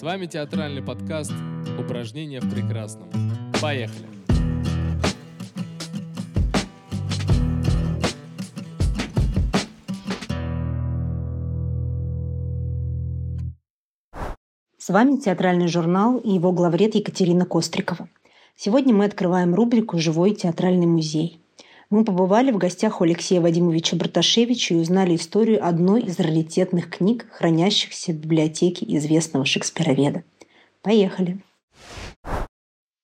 С вами театральный подкаст «Упражнения в прекрасном». Поехали! С вами театральный журнал и его главред Екатерина Кострикова. Сегодня мы открываем рубрику «Живой театральный музей». Мы побывали в гостях у Алексея Вадимовича Браташевича и узнали историю одной из раритетных книг, хранящихся в библиотеке известного шекспироведа. Поехали!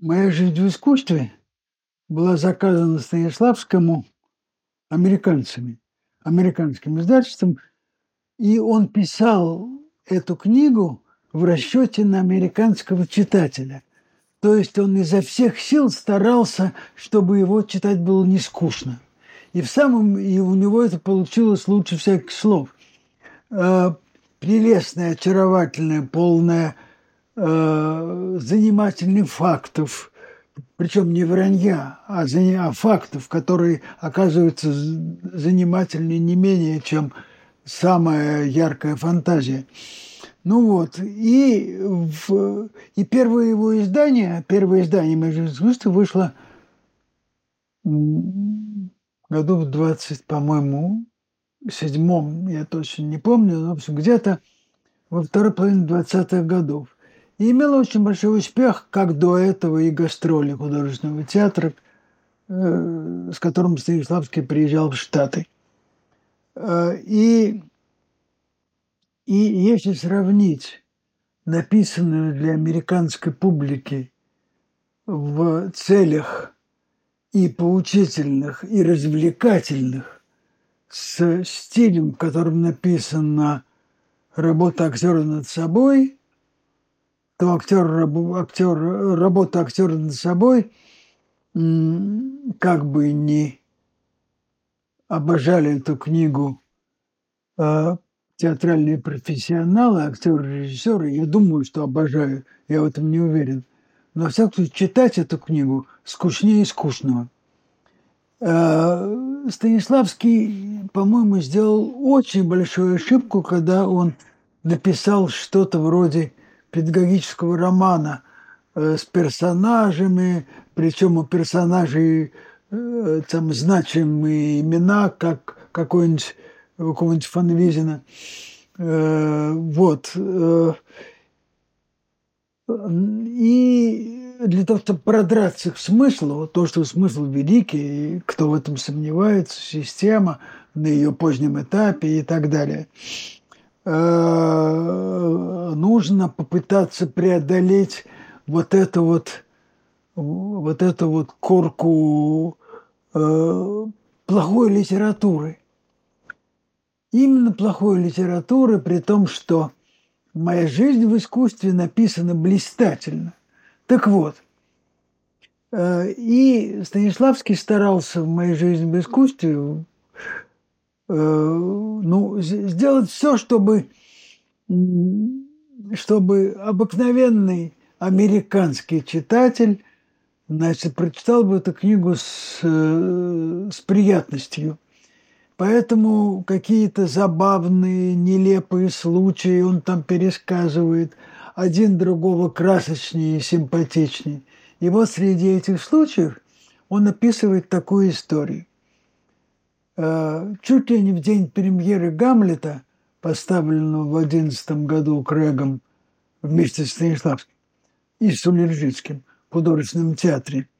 Моя жизнь в искусстве была заказана Станиславскому американцами, американским издательством, и он писал эту книгу в расчете на американского читателя. То есть он изо всех сил старался, чтобы его читать было не скучно. И в самом и у него это получилось лучше всяких слов. Э, прелестная, очаровательная, полная э, занимательных фактов, причем не вранья, а, а фактов, которые оказываются занимательнее не менее, чем самая яркая фантазия. Ну вот, и, в, и первое его издание, первое издание «Между искусства» вышло году в 20, по-моему, седьмом, я точно не помню, но в общем, где-то во второй половине 20-х годов. И имело очень большой успех, как до этого и гастроли художественного театра, э, с которым Станиславский приезжал в Штаты. Э, и и если сравнить написанную для американской публики в целях и поучительных, и развлекательных с стилем, в котором написана работа актера над собой, то актер, актер, работа актера над собой как бы не обожали эту книгу а театральные профессионалы, актеры, режиссеры, я думаю, что обожаю, я в этом не уверен. Но, во всяком случае, читать эту книгу скучнее скучного. А, Станиславский, по-моему, сделал очень большую ошибку, когда он написал что-то вроде педагогического романа э, с персонажами, причем у персонажей э, там значимые имена, как какой-нибудь какого-нибудь Фанвизина. Э, вот. Э, и для того, чтобы продраться к смыслу, то, что смысл великий, кто в этом сомневается, система на ее позднем этапе и так далее, э, нужно попытаться преодолеть вот это вот, вот эту вот корку плохой литературы именно плохой литературы, при том, что моя жизнь в искусстве написана блистательно. Так вот, э, и Станиславский старался в моей жизни в искусстве э, ну, сделать все, чтобы, чтобы обыкновенный американский читатель значит, прочитал бы эту книгу с, э, с приятностью – Поэтому какие-то забавные, нелепые случаи он там пересказывает, один другого красочнее и симпатичнее. И вот среди этих случаев он описывает такую историю. Э, чуть ли не в день премьеры «Гамлета», поставленного в одиннадцатом году Крэгом вместе с Станиславским и Сулержицким в художественном театре,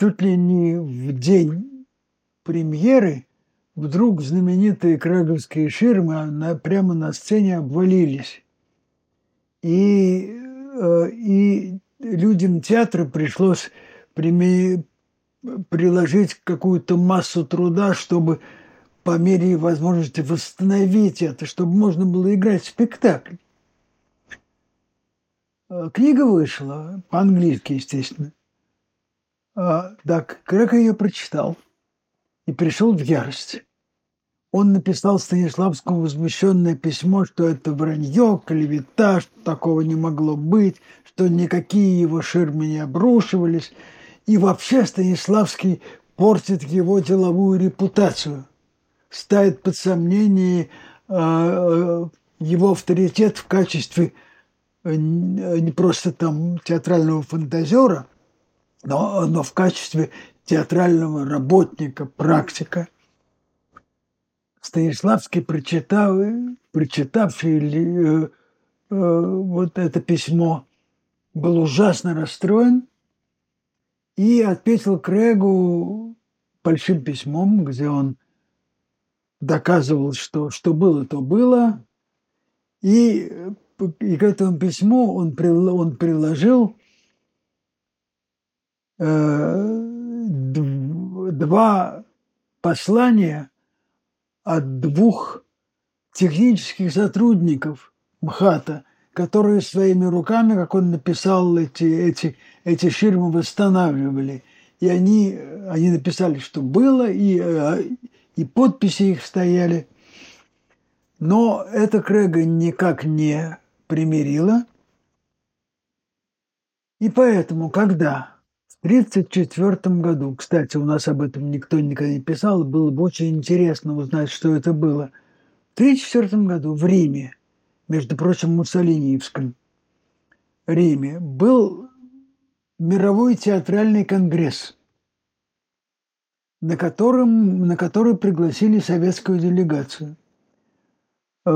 чуть ли не в день премьеры – вдруг знаменитые краговские ширмы на, прямо на сцене обвалились. И, э, и людям театра пришлось прими, приложить какую-то массу труда, чтобы по мере возможности восстановить это, чтобы можно было играть в спектакль. Э, книга вышла, по-английски, естественно. А, так, Крэг ее прочитал – и пришел в ярость. Он написал Станиславскому возмущенное письмо, что это вранье, клевета, что такого не могло быть, что никакие его ширмы не обрушивались. И вообще Станиславский портит его деловую репутацию, ставит под сомнение э, его авторитет в качестве не просто там театрального фантазера, но, но в качестве театрального работника, практика. Станиславский, прочитав, прочитавший э, э, вот это письмо, был ужасно расстроен и ответил Крэгу большим письмом, где он доказывал, что что было, то было. И, и к этому письму он, он приложил э, два послания от двух технических сотрудников МХАТа, которые своими руками, как он написал, эти, эти, эти ширмы восстанавливали. И они, они написали, что было, и, э, и подписи их стояли. Но это Крэга никак не примирило. И поэтому, когда 1934 году, кстати, у нас об этом никто никогда не писал, было бы очень интересно узнать, что это было. В 1934 году в Риме, между прочим, Муссолиниевском Риме, был мировой театральный конгресс, на, котором, на который пригласили советскую делегацию, э,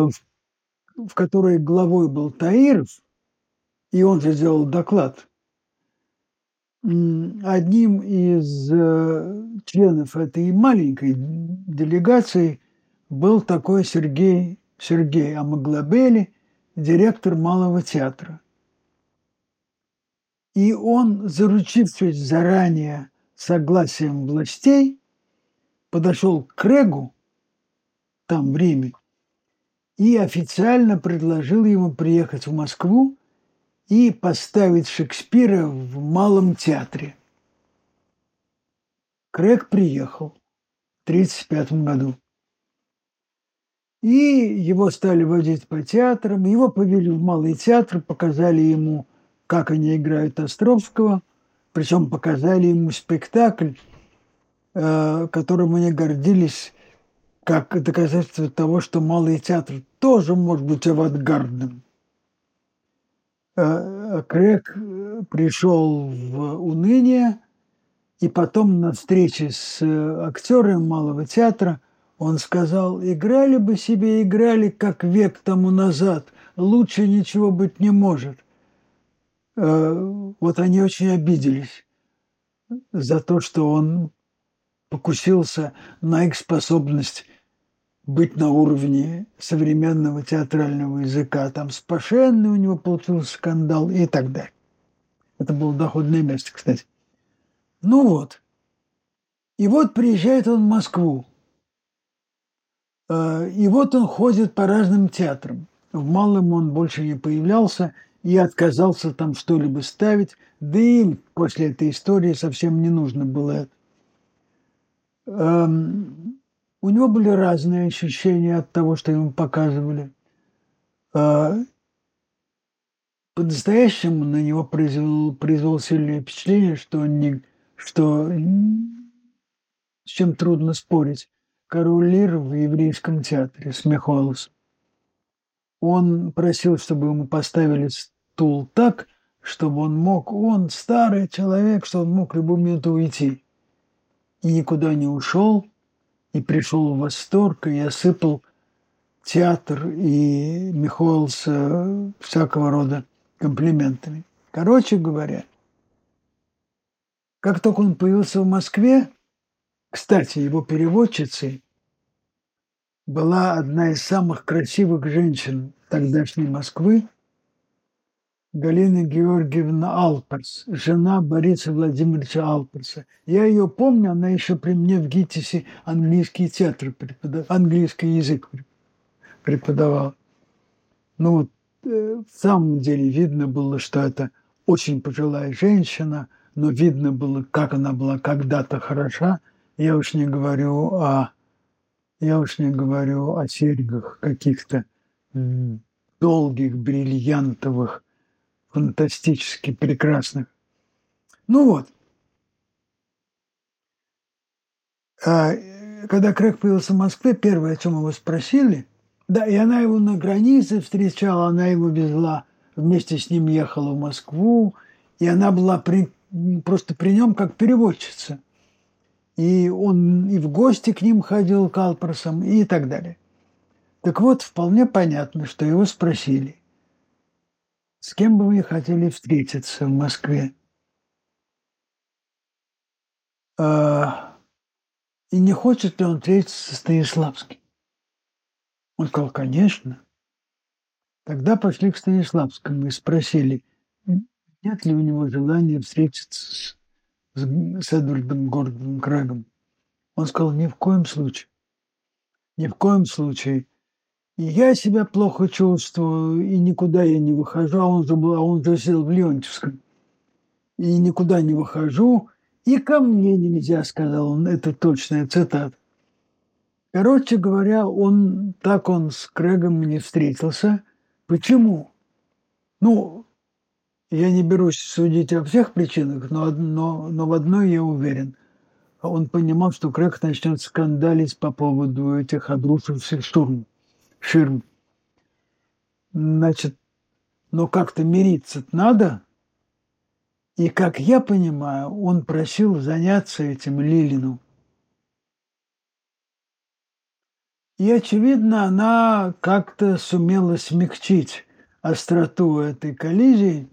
в которой главой был Таиров, и он же сделал доклад – одним из э, членов этой маленькой делегации был такой Сергей, Сергей Амаглобели, директор Малого театра. И он, заручившись заранее согласием властей, подошел к Крегу, там в Риме, и официально предложил ему приехать в Москву и поставить Шекспира в Малом театре. Крэг приехал в 1935 году. И его стали водить по театрам, его повели в Малый театр, показали ему, как они играют Островского, причем показали ему спектакль, э, которым они гордились как доказательство того, что Малый театр тоже может быть авангардным. Э, Крэг э, пришел в уныние, и потом на встрече с э, актером Малого театра он сказал, играли бы себе, играли как век тому назад, лучше ничего быть не может. Вот они очень обиделись за то, что он покусился на их способность быть на уровне современного театрального языка. Там с Пашенной у него получился скандал и так далее. Это было доходное место, кстати. Ну вот. И вот приезжает он в Москву. Э, и вот он ходит по разным театрам. В Малом он больше не появлялся и отказался там что-либо ставить. Да и после этой истории совсем не нужно было эм, у него были разные ощущения от того, что ему показывали. А, по-настоящему на него произвел, произвел сильное впечатление, что, он не, что с чем трудно спорить. Король Лир в еврейском театре Смехолос. Он просил, чтобы ему поставили стул так, чтобы он мог, он старый человек, что он мог любую минуту уйти. И никуда не ушел, и пришел в восторг, и осыпал театр и Михоэлса всякого рода комплиментами. Короче говоря, как только он появился в Москве, кстати, его переводчицей была одна из самых красивых женщин тогдашней Москвы, Галина Георгиевна Алперс, жена Бориса Владимировича Алперса. Я ее помню, она еще при мне в ГИТИСе английский театр преподавала, английский язык преподавала. Ну вот, э, в самом деле видно было, что это очень пожилая женщина, но видно было, как она была когда-то хороша. Я уж не говорю о, я уж не говорю о серьгах каких-то долгих, бриллиантовых, фантастически прекрасных. Ну вот. А когда Крэг появился в Москве, первое, о чем его спросили, да, и она его на границе встречала, она его везла вместе с ним ехала в Москву, и она была при, просто при нем как переводчица. И он и в гости к ним ходил к Алперсам и так далее. Так вот, вполне понятно, что его спросили, с кем бы вы хотели встретиться в Москве. А, и не хочет ли он встретиться со Станиславским. Он сказал, конечно. Тогда пошли к Станиславскому и спросили, нет ли у него желания встретиться с, с Эдвардом Гордоном Крэгом. Он сказал, ни в коем случае. Ни в коем случае. И я себя плохо чувствую, и никуда я не выхожу, а он же, был, а он же сел в Леонтьевском. И никуда не выхожу, и ко мне нельзя, сказал он, это точная цитата. Короче говоря, он так он с Крэгом не встретился. Почему? Ну, я не берусь судить о всех причинах, но, но, но в одной я уверен. Он понимал, что Крэг начнет скандалить по поводу этих обрушившихся штурм, ширм. Значит, но как-то мириться надо – и, как я понимаю, он просил заняться этим Лилину. И, очевидно, она как-то сумела смягчить остроту этой коллизии.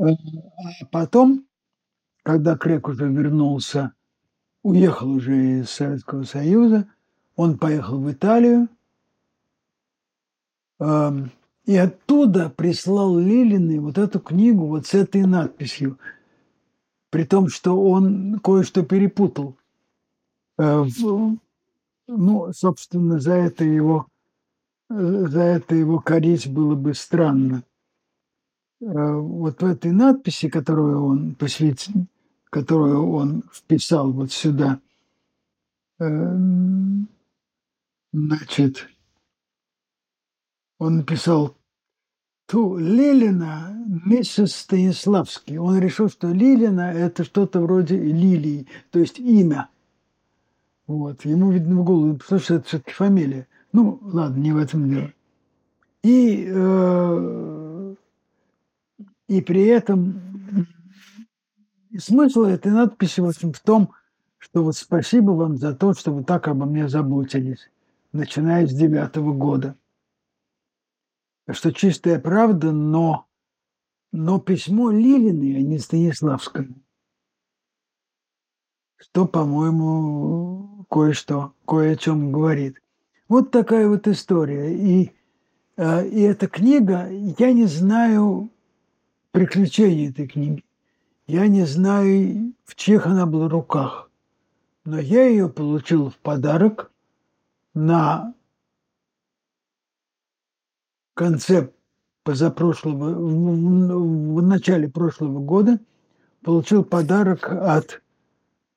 А потом, когда Крек уже вернулся, уехал уже из Советского Союза, он поехал в Италию, и оттуда прислал Лилиной вот эту книгу вот с этой надписью, при том, что он кое-что перепутал. Э, ну, собственно, за это его, за это его корить было бы странно. Э, вот в этой надписи, которую он посвятил, которую он вписал вот сюда, э, значит, он написал ту Лилина миссис Станиславский. Он решил, что Лилина – это что-то вроде лилии, то есть имя. Вот. Ему, видно, в голову, потому что это все-таки фамилия. Ну, ладно, не в этом дело. И, э, и при этом смысл этой надписи, в общем, в том, что вот спасибо вам за то, что вы так обо мне заботились, начиная с девятого года что чистая правда, но, но письмо Лилиной, а не Станиславскому, что, по-моему, кое-что, кое о чем говорит. Вот такая вот история. И, э, и эта книга, я не знаю приключений этой книги. Я не знаю, в чьих она была руках. Но я ее получил в подарок на конце позапрошлого, в, в начале прошлого года получил подарок от,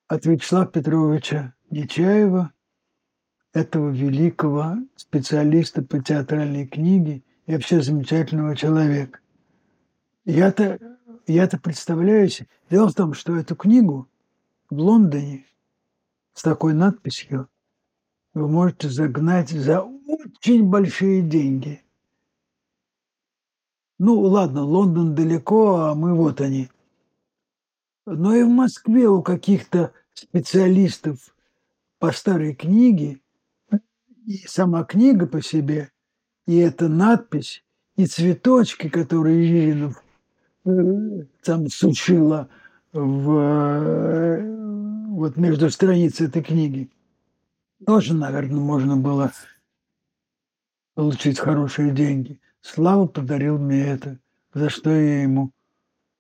от Вячеслава Петровича Нечаева, этого великого специалиста по театральной книге и вообще замечательного человека. Я-то я-то представляю себе. Дело в том, что эту книгу в Лондоне с такой надписью вы можете загнать за очень большие деньги – ну, ладно, Лондон далеко, а мы вот они. Но и в Москве у каких-то специалистов по старой книге, и сама книга по себе, и эта надпись, и цветочки, которые Жиринов э, там сушила в, э, вот между страниц этой книги, тоже, наверное, можно было получить хорошие деньги. Слава подарил мне это, за что я ему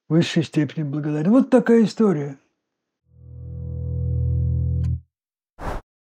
в высшей степени благодарен. Вот такая история.